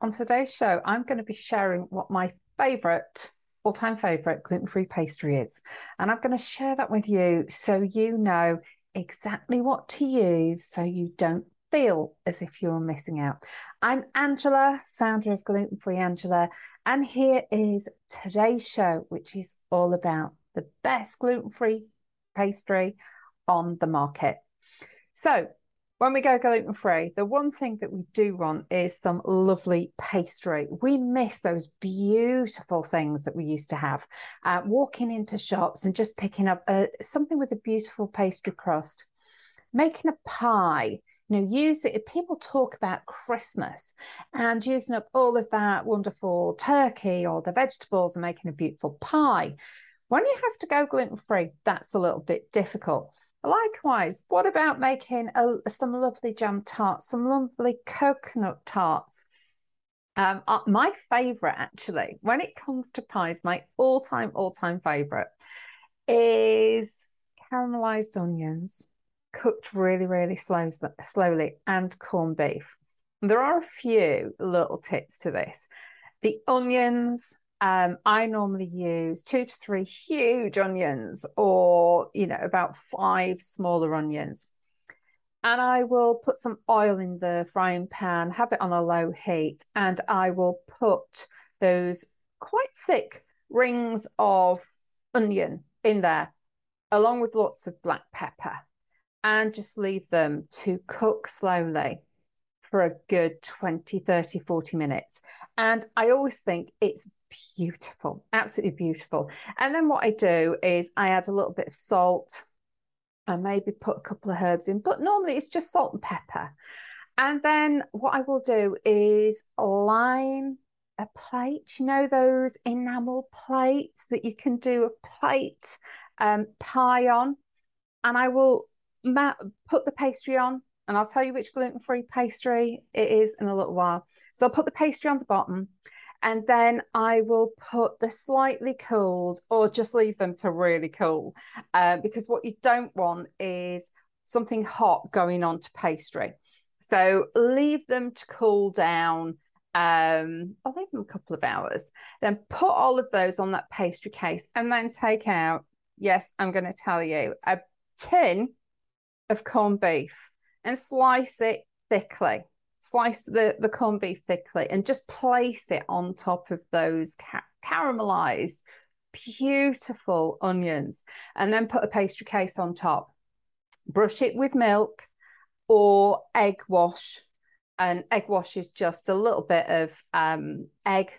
On today's show, I'm going to be sharing what my favorite, all time favorite gluten free pastry is. And I'm going to share that with you so you know exactly what to use so you don't feel as if you're missing out. I'm Angela, founder of Gluten Free Angela, and here is today's show, which is all about the best gluten free pastry on the market. So, when we go gluten free, the one thing that we do want is some lovely pastry. We miss those beautiful things that we used to have. Uh, walking into shops and just picking up uh, something with a beautiful pastry crust, making a pie. You know, use it. People talk about Christmas and using up all of that wonderful turkey or the vegetables and making a beautiful pie. When you have to go gluten free, that's a little bit difficult. Likewise, what about making a, some lovely jam tarts, some lovely coconut tarts? Um, uh, my favorite, actually, when it comes to pies, my all time, all time favorite is caramelized onions cooked really, really slow, slowly and corned beef. There are a few little tips to this. The onions, um, I normally use two to three huge onions or, you know, about five smaller onions. And I will put some oil in the frying pan, have it on a low heat, and I will put those quite thick rings of onion in there, along with lots of black pepper, and just leave them to cook slowly for a good 20, 30, 40 minutes. And I always think it's beautiful, absolutely beautiful. And then what I do is I add a little bit of salt and maybe put a couple of herbs in, but normally it's just salt and pepper. And then what I will do is line a plate, you know, those enamel plates that you can do a plate um, pie on. And I will ma- put the pastry on, and I'll tell you which gluten free pastry it is in a little while. So I'll put the pastry on the bottom and then I will put the slightly cooled or just leave them to really cool uh, because what you don't want is something hot going on to pastry. So leave them to cool down. Um, I'll leave them a couple of hours. Then put all of those on that pastry case and then take out, yes, I'm going to tell you, a tin of corned beef and slice it thickly slice the, the corned beef thickly and just place it on top of those ca- caramelized, beautiful onions, and then put a pastry case on top. Brush it with milk or egg wash. And egg wash is just a little bit of um, egg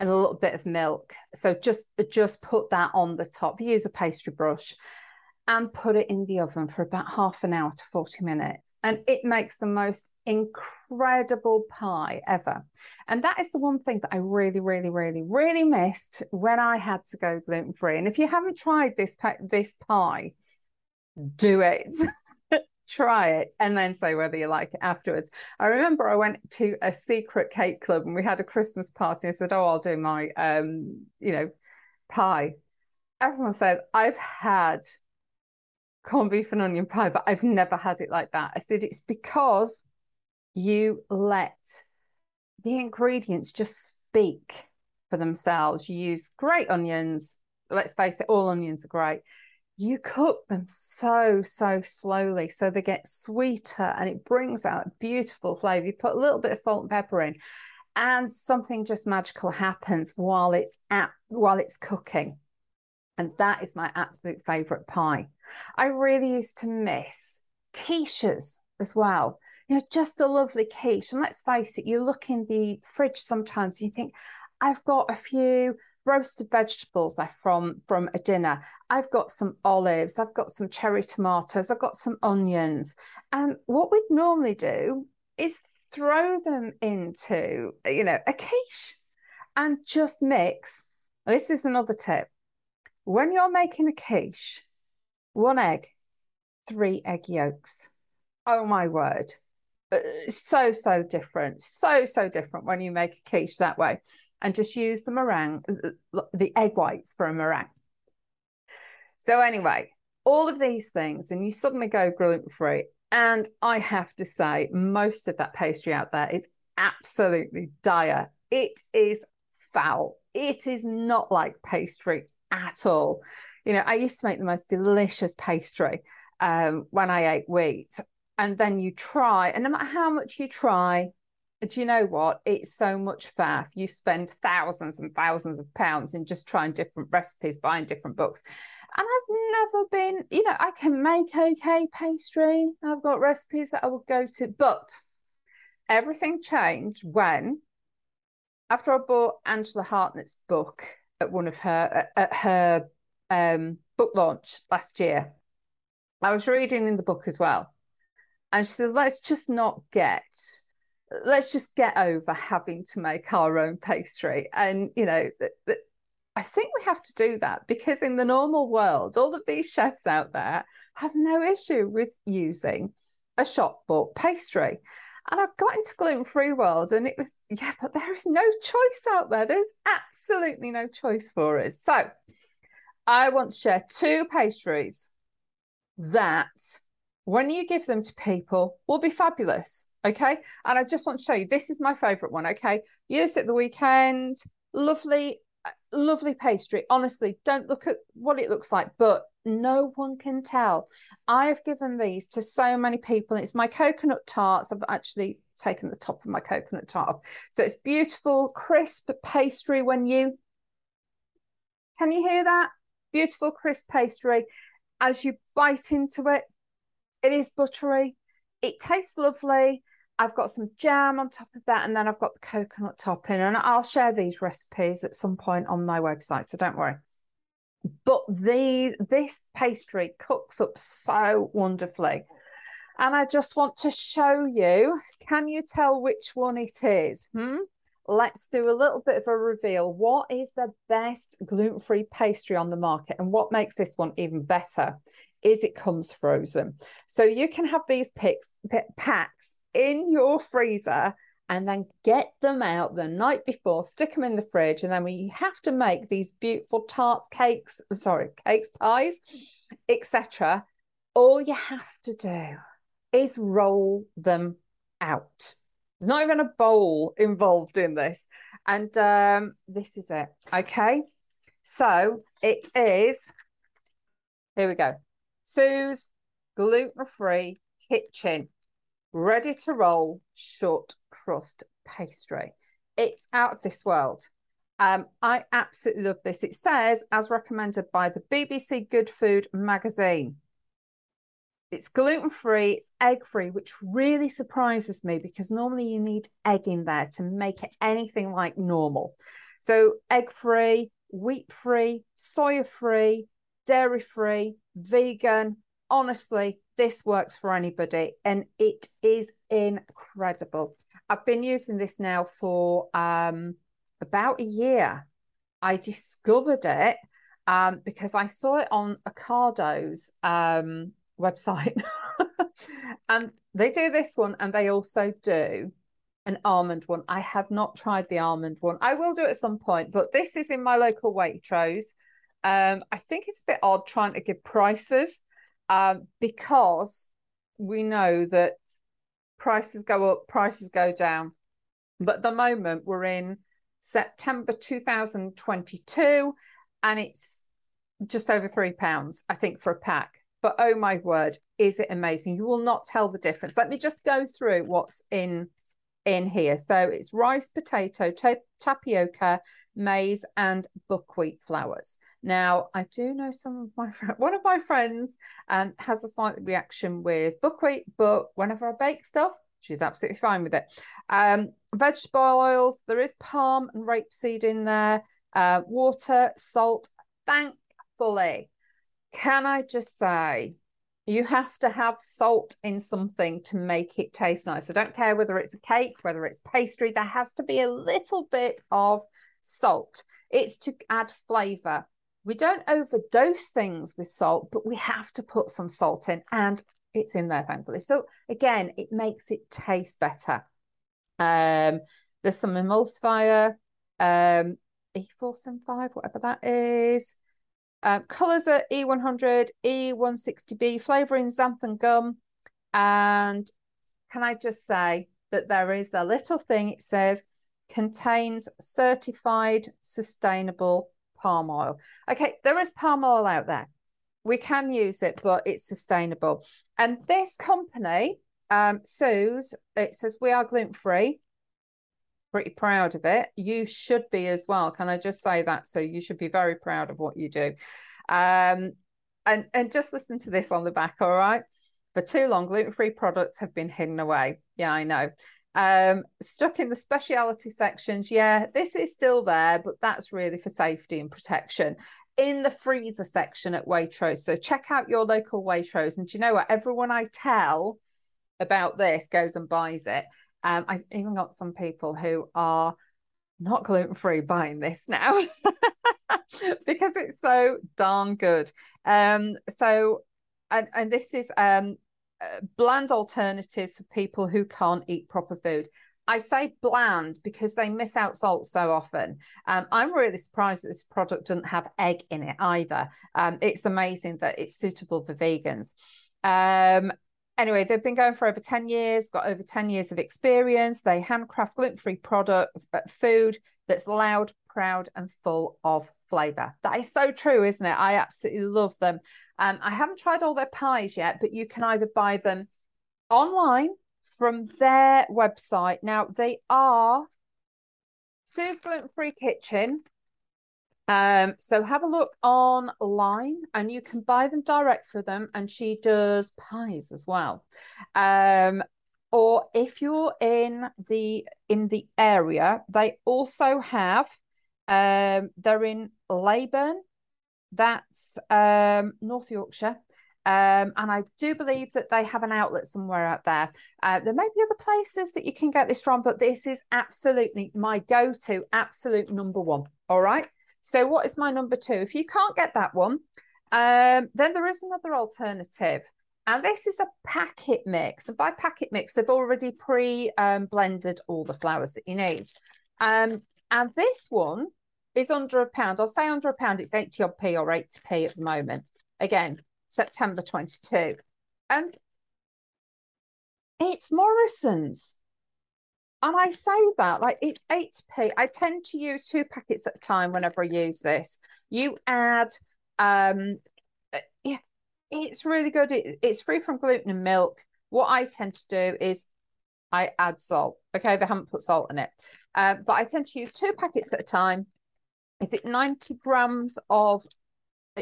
and a little bit of milk. So just just put that on the top. Use a pastry brush and put it in the oven for about half an hour to 40 minutes. And it makes the most incredible pie ever. And that is the one thing that I really, really, really, really missed when I had to go gluten free. And if you haven't tried this, this pie, do it. Try it and then say whether you like it afterwards. I remember I went to a secret cake club and we had a Christmas party. I said, Oh, I'll do my um, you know, pie. Everyone said, I've had corned beef and onion pie, but I've never had it like that. I said it's because you let the ingredients just speak for themselves. You use great onions. Let's face it, all onions are great. You cook them so, so slowly so they get sweeter and it brings out beautiful flavor. You put a little bit of salt and pepper in, and something just magical happens while it's at while it's cooking. And that is my absolute favorite pie. I really used to miss quiches as well. You know, just a lovely quiche. And let's face it, you look in the fridge sometimes and you think, I've got a few roasted vegetables left from from a dinner. I've got some olives, I've got some cherry tomatoes, I've got some onions. And what we'd normally do is throw them into, you know, a quiche and just mix. This is another tip when you're making a quiche, one egg, three egg yolks. Oh my word. Uh, so, so different. So, so different when you make a quiche that way. And just use the meringue, uh, the egg whites for a meringue. So, anyway, all of these things, and you suddenly go gluten free. And I have to say, most of that pastry out there is absolutely dire. It is foul. It is not like pastry at all. You know, I used to make the most delicious pastry um, when I ate wheat. And then you try, and no matter how much you try, do you know what? It's so much faff. You spend thousands and thousands of pounds in just trying different recipes, buying different books. And I've never been, you know, I can make okay pastry. I've got recipes that I would go to, but everything changed when, after I bought Angela Hartnett's book at one of her at her um, book launch last year, I was reading in the book as well, and she said, "Let's just not get." Let's just get over having to make our own pastry. And, you know, th- th- I think we have to do that because in the normal world, all of these chefs out there have no issue with using a shop bought pastry. And I got into gluten free world and it was, yeah, but there is no choice out there. There's absolutely no choice for us. So I want to share two pastries that when you give them to people will be fabulous. Okay. And I just want to show you this is my favorite one. Okay. Use it the weekend. Lovely, lovely pastry. Honestly, don't look at what it looks like, but no one can tell. I have given these to so many people. It's my coconut tarts. I've actually taken the top of my coconut tart off. So it's beautiful, crisp pastry when you can you hear that? Beautiful crisp pastry. As you bite into it, it is buttery. It tastes lovely. I've got some jam on top of that, and then I've got the coconut topping. And I'll share these recipes at some point on my website, so don't worry but the this pastry cooks up so wonderfully and i just want to show you can you tell which one it is hmm? let's do a little bit of a reveal what is the best gluten-free pastry on the market and what makes this one even better is it comes frozen so you can have these picks, packs in your freezer and then get them out the night before, stick them in the fridge, and then we have to make these beautiful tarts, cakes, sorry, cakes, pies, etc. All you have to do is roll them out. There's not even a bowl involved in this. And um, this is it. Okay. So it is, here we go. Sue's gluten free kitchen ready to roll short crust pastry. It's out of this world. Um, I absolutely love this. It says, as recommended by the BBC Good Food magazine, it's gluten free, it's egg free, which really surprises me because normally you need egg in there to make it anything like normal. So, egg free, wheat free, soya free, dairy free, vegan. Honestly, this works for anybody and it is incredible. I've been using this now for um, about a year. I discovered it um, because I saw it on Ocado's um, website. and they do this one and they also do an almond one. I have not tried the almond one. I will do it at some point, but this is in my local Waitrose. Um, I think it's a bit odd trying to give prices um, because we know that prices go up, prices go down. But at the moment, we're in September 2022, and it's just over three pounds, I think, for a pack. But oh my word, is it amazing? You will not tell the difference. Let me just go through what's in in here. So it's rice, potato, tapioca, maize, and buckwheat flours. Now, I do know some of my friends, one of my friends um, has a slight reaction with buckwheat, but whenever I bake stuff, she's absolutely fine with it. Um, vegetable oils, there is palm and rapeseed in there, uh, water, salt. Thankfully, can I just say, you have to have salt in something to make it taste nice. I don't care whether it's a cake, whether it's pastry, there has to be a little bit of salt. It's to add flavor we don't overdose things with salt, but we have to put some salt in, and it's in there, thankfully. So again, it makes it taste better. Um, there's some emulsifier, um, E475, whatever that is. Um, colors are E100, E160B, flavoring xanthan gum. And can I just say, that there is a little thing. It says contains certified sustainable palm oil. Okay, there is palm oil out there. We can use it, but it's sustainable. And this company, um, Sue's, it says we are gluten free. Pretty proud of it. You should be as well. Can I just say that? So you should be very proud of what you do. Um, and and just listen to this on the back. All right. For too long, gluten free products have been hidden away. Yeah, I know. Um, stuck in the specialty sections. Yeah, this is still there, but that's really for safety and protection. In the freezer section at Waitrose. So check out your local Waitrose. And you know what? Everyone I tell about this goes and buys it. Um, I've even got some people who are not gluten free buying this now because it's so darn good. Um, so, and, and this is um, bland alternative for people who can't eat proper food. I say bland because they miss out salt so often. Um, I'm really surprised that this product doesn't have egg in it either. Um, it's amazing that it's suitable for vegans. Um, anyway, they've been going for over 10 years, got over 10 years of experience. They handcraft gluten free product uh, food that's loud, proud, and full of flavor. That is so true, isn't it? I absolutely love them. Um, I haven't tried all their pies yet, but you can either buy them online from their website. Now, they are Sue's Gluten Free Kitchen. Um, so have a look online and you can buy them direct for them. And she does pies as well. Um, or if you're in the in the area, they also have um, they're in Leyburn, that's um, North Yorkshire. Um, and I do believe that they have an outlet somewhere out there. Uh, there may be other places that you can get this from, but this is absolutely my go to, absolute number one. All right. So, what is my number two? If you can't get that one, um, then there is another alternative. And this is a packet mix. And by packet mix, they've already pre um, blended all the flours that you need. Um, and this one is under a pound. I'll say under a pound, it's 80 odd p or 80p at the moment. Again, September 22. And it's Morrison's. And I say that like it's 8p. I tend to use two packets at a time whenever I use this. You add um yeah, it's really good. It, it's free from gluten and milk. What I tend to do is I add salt. Okay, they haven't put salt in it. Uh, but I tend to use two packets at a time is it 90 grams of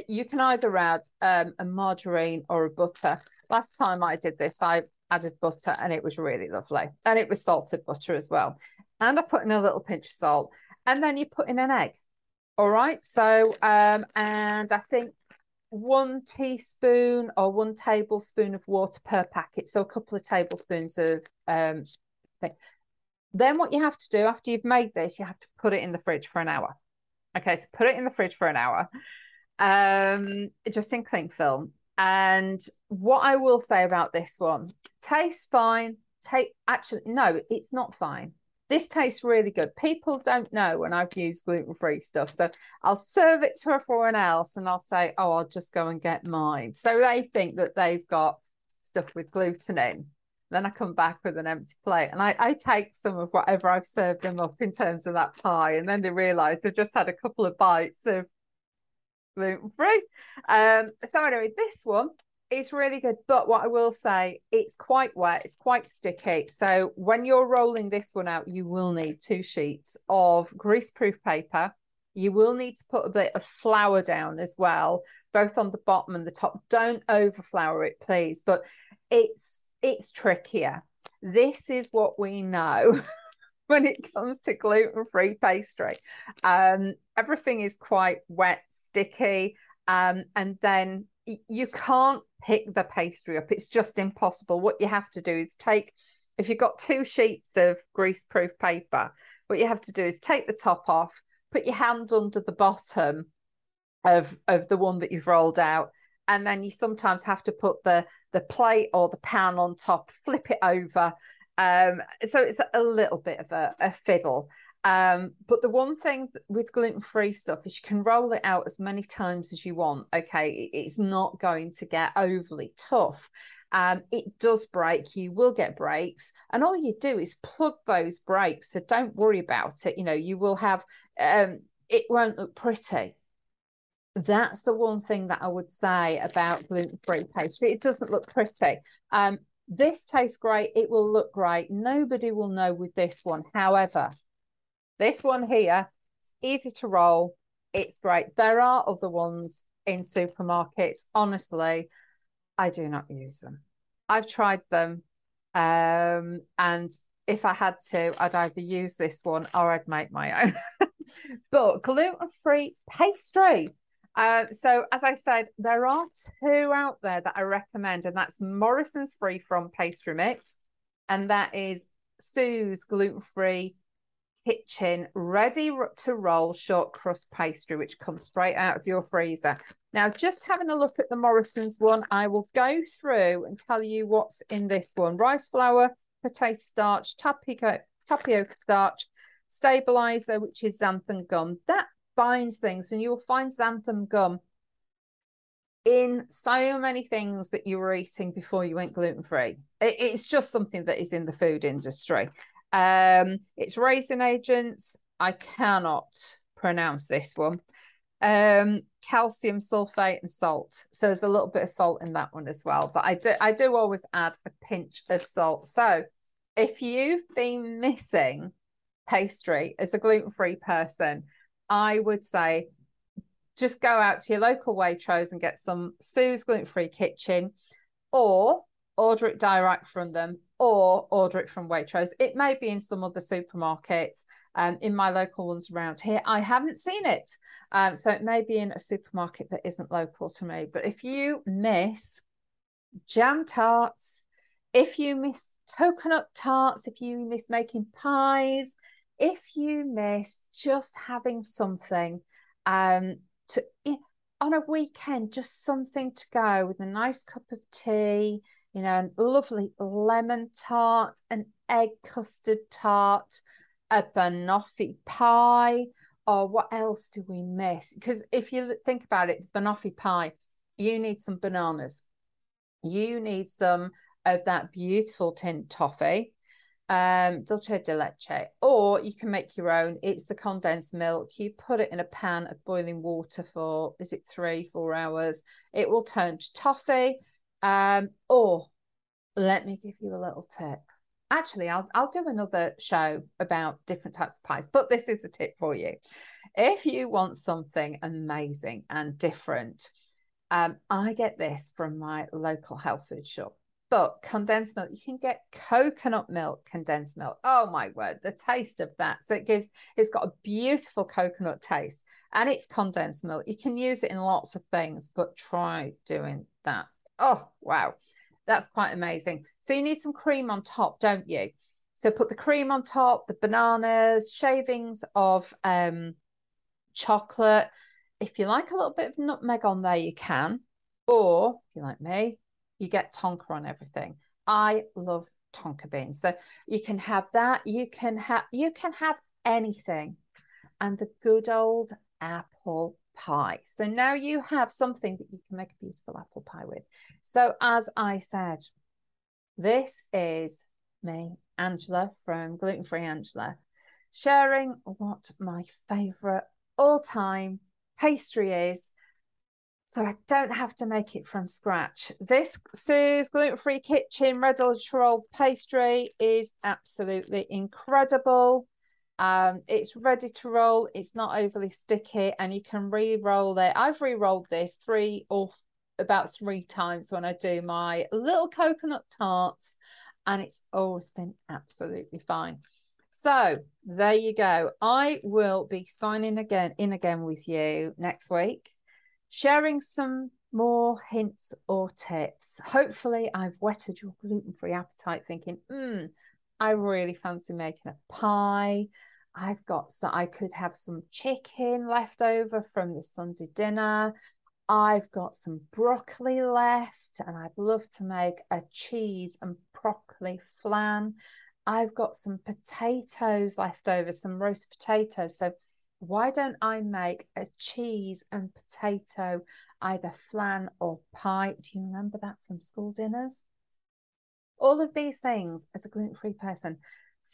you can either add um, a margarine or a butter. Last time i did this i added butter and it was really lovely. And it was salted butter as well. And i put in a little pinch of salt. And then you put in an egg. All right? So um and i think one teaspoon or one tablespoon of water per packet. So a couple of tablespoons of um thing. then what you have to do after you've made this you have to put it in the fridge for an hour Okay, so put it in the fridge for an hour, um, just in cling film. And what I will say about this one, tastes fine. Take actually no, it's not fine. This tastes really good. People don't know when I've used gluten free stuff, so I'll serve it to everyone else, and I'll say, "Oh, I'll just go and get mine." So they think that they've got stuff with gluten in. Then I come back with an empty plate and I, I take some of whatever I've served them up in terms of that pie. And then they realize they've just had a couple of bites of gluten free. Um, so, anyway, this one is really good. But what I will say, it's quite wet, it's quite sticky. So, when you're rolling this one out, you will need two sheets of greaseproof paper. You will need to put a bit of flour down as well, both on the bottom and the top. Don't over flour it, please. But it's it's trickier. This is what we know when it comes to gluten free pastry. Um, everything is quite wet, sticky, um, and then you can't pick the pastry up. It's just impossible. What you have to do is take, if you've got two sheets of grease proof paper, what you have to do is take the top off, put your hand under the bottom of, of the one that you've rolled out, and then you sometimes have to put the the plate or the pan on top, flip it over. Um, so it's a little bit of a, a fiddle. Um, but the one thing with gluten free stuff is you can roll it out as many times as you want. Okay, it's not going to get overly tough. Um, it does break, you will get breaks, and all you do is plug those breaks. So don't worry about it. You know, you will have um, it won't look pretty. That's the one thing that I would say about gluten free pastry. It doesn't look pretty. Um, this tastes great. It will look great. Nobody will know with this one. However, this one here, it's easy to roll. It's great. There are other ones in supermarkets. Honestly, I do not use them. I've tried them. Um, and if I had to, I'd either use this one or I'd make my own. but gluten free pastry. Uh, so, as I said, there are two out there that I recommend, and that's Morrison's Free From Pastry Mix, and that is Sue's gluten free kitchen ready to roll short crust pastry, which comes straight out of your freezer. Now, just having a look at the Morrison's one, I will go through and tell you what's in this one. Rice flour, potato starch, tapioca, tapioca starch, stabilizer, which is xanthan gum. That binds things, and you will find xanthan gum in so many things that you were eating before you went gluten free. It, it's just something that is in the food industry. Um, it's raising agents. I cannot pronounce this one. Um, calcium sulfate and salt. So there's a little bit of salt in that one as well. But I do I do always add a pinch of salt. So if you've been missing pastry as a gluten-free person, I would say just go out to your local Waitrose and get some Sue's gluten-free kitchen or order it direct from them or order it from Waitrose. It may be in some other supermarkets. Um, in my local ones around here, I haven't seen it. Um, so it may be in a supermarket that isn't local to me. But if you miss jam tarts, if you miss coconut tarts, if you miss making pies, if you miss just having something um, to on a weekend, just something to go with a nice cup of tea, you know, a lovely lemon tart, an egg custard tart, a banoffee pie, or what else do we miss? Because if you think about it, banoffee pie, you need some bananas. You need some of that beautiful tin toffee, um, dulce de leche, or you can make your own. It's the condensed milk. You put it in a pan of boiling water for, is it three, four hours? It will turn to toffee um, or let me give you a little tip. Actually, I'll I'll do another show about different types of pies, but this is a tip for you. If you want something amazing and different, um, I get this from my local health food shop. But condensed milk, you can get coconut milk condensed milk. Oh my word, the taste of that. So it gives, it's got a beautiful coconut taste and it's condensed milk. You can use it in lots of things, but try doing that Oh, wow. That's quite amazing. So you need some cream on top, don't you? So put the cream on top, the bananas, shavings of um, chocolate. If you like a little bit of nutmeg on there, you can. Or if you like me, you get tonka on everything. I love tonka beans. So you can have that. You can have you can have anything. And the good old apple pie. So now you have something that you can make a beautiful apple pie with. So as I said, this is me, Angela from Gluten Free Angela, sharing what my favorite all time pastry is. So I don't have to make it from scratch. This Sue's Gluten Free Kitchen Red Roll pastry is absolutely incredible. Um, it's ready to roll. It's not overly sticky, and you can re-roll it. I've re-rolled this three or about three times when I do my little coconut tarts, and it's always been absolutely fine. So there you go. I will be signing again in again with you next week, sharing some more hints or tips. Hopefully, I've whetted your gluten free appetite, thinking, hmm, I really fancy making a pie. I've got so I could have some chicken left over from the Sunday dinner. I've got some broccoli left, and I'd love to make a cheese and broccoli flan. I've got some potatoes left over, some roast potatoes. So why don't I make a cheese and potato either flan or pie? Do you remember that from school dinners? All of these things as a gluten free person,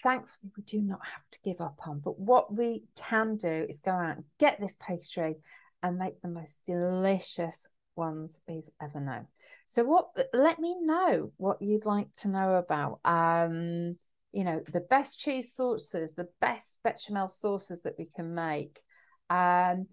thankfully, we do not have to give up on. But what we can do is go out and get this pastry and make the most delicious ones we've ever known. So what let me know what you'd like to know about. Um, you know, the best cheese sauces, the best bechamel sauces that we can make. Um,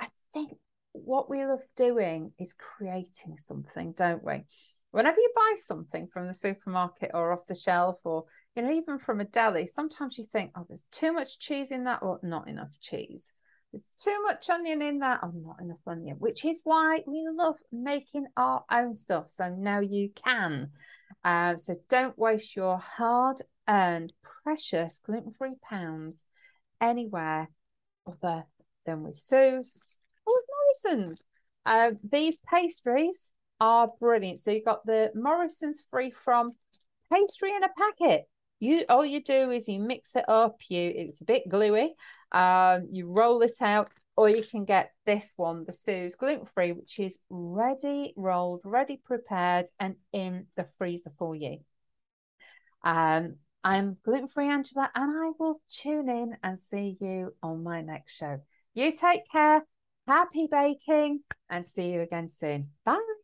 I think what we love doing is creating something, don't we? Whenever you buy something from the supermarket or off the shelf or you know, even from a deli, sometimes you think, oh, there's too much cheese in that or not enough cheese. There's too much onion in that or not enough onion, which is why we love making our own stuff. So now you can. Uh, so don't waste your hard earned, precious gluten free pounds anywhere other than with Sue's or with Morrison's. Uh, these pastries are brilliant. So you've got the Morrison's free from pastry in a packet you all you do is you mix it up you it's a bit gluey um you roll it out or you can get this one the Sue's gluten free which is ready rolled ready prepared and in the freezer for you um I'm gluten free Angela and I will tune in and see you on my next show. You take care. Happy baking and see you again soon. Bye